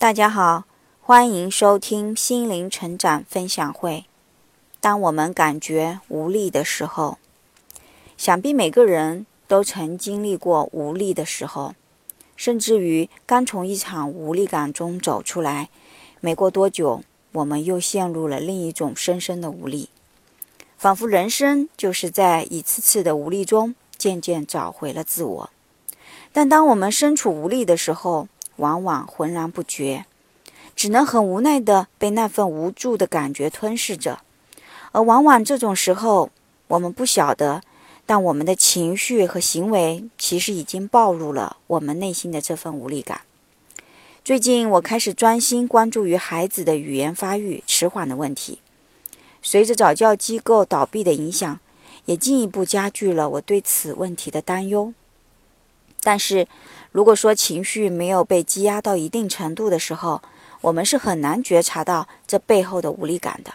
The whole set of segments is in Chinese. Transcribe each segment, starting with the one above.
大家好，欢迎收听心灵成长分享会。当我们感觉无力的时候，想必每个人都曾经历过无力的时候，甚至于刚从一场无力感中走出来，没过多久，我们又陷入了另一种深深的无力，仿佛人生就是在一次次的无力中渐渐找回了自我。但当我们身处无力的时候，往往浑然不觉，只能很无奈地被那份无助的感觉吞噬着。而往往这种时候，我们不晓得，但我们的情绪和行为其实已经暴露了我们内心的这份无力感。最近，我开始专心关注于孩子的语言发育迟缓的问题。随着早教机构倒闭的影响，也进一步加剧了我对此问题的担忧。但是，如果说情绪没有被积压到一定程度的时候，我们是很难觉察到这背后的无力感的。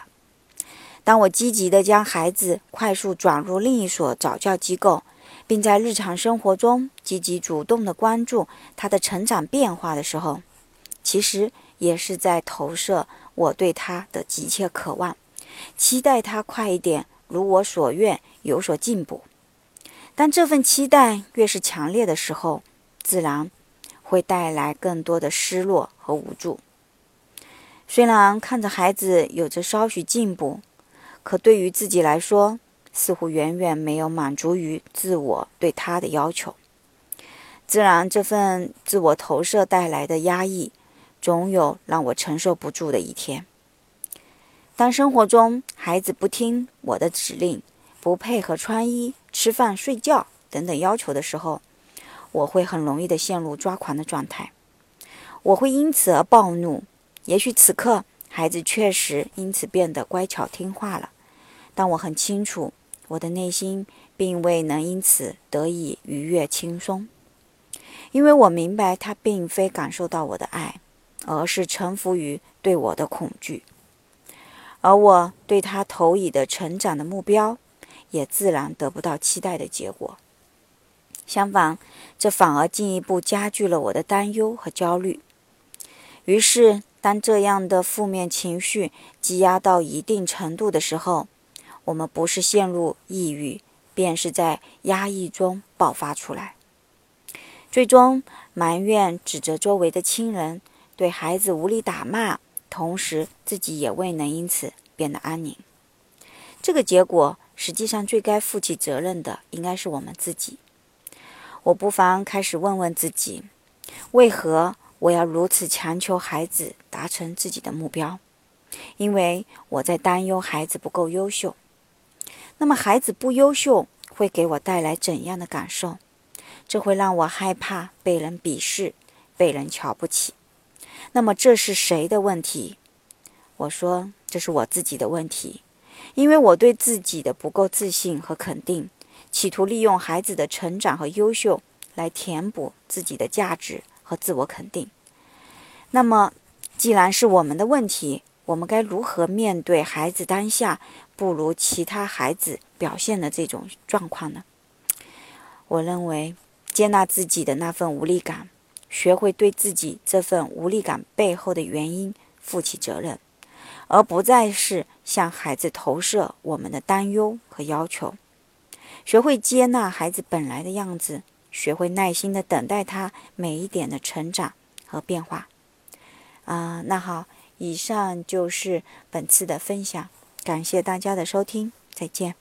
当我积极地将孩子快速转入另一所早教机构，并在日常生活中积极主动地关注他的成长变化的时候，其实也是在投射我对他的急切渴望，期待他快一点如我所愿有所进步。但这份期待越是强烈的时候，自然会带来更多的失落和无助。虽然看着孩子有着稍许进步，可对于自己来说，似乎远远没有满足于自我对他的要求。自然，这份自我投射带来的压抑，总有让我承受不住的一天。当生活中孩子不听我的指令，不配合穿衣。吃饭、睡觉等等要求的时候，我会很容易的陷入抓狂的状态，我会因此而暴怒。也许此刻孩子确实因此变得乖巧听话了，但我很清楚，我的内心并未能因此得以愉悦轻松，因为我明白他并非感受到我的爱，而是臣服于对我的恐惧，而我对他投以的成长的目标。也自然得不到期待的结果。相反，这反而进一步加剧了我的担忧和焦虑。于是，当这样的负面情绪积压到一定程度的时候，我们不是陷入抑郁，便是在压抑中爆发出来，最终埋怨、指责周围的亲人，对孩子无理打骂，同时自己也未能因此变得安宁。这个结果。实际上，最该负起责任的应该是我们自己。我不妨开始问问自己：为何我要如此强求孩子达成自己的目标？因为我在担忧孩子不够优秀。那么，孩子不优秀会给我带来怎样的感受？这会让我害怕被人鄙视、被人瞧不起。那么，这是谁的问题？我说，这是我自己的问题。因为我对自己的不够自信和肯定，企图利用孩子的成长和优秀来填补自己的价值和自我肯定。那么，既然是我们的问题，我们该如何面对孩子当下不如其他孩子表现的这种状况呢？我认为，接纳自己的那份无力感，学会对自己这份无力感背后的原因负起责任。而不再是向孩子投射我们的担忧和要求，学会接纳孩子本来的样子，学会耐心的等待他每一点的成长和变化。啊，那好，以上就是本次的分享，感谢大家的收听，再见。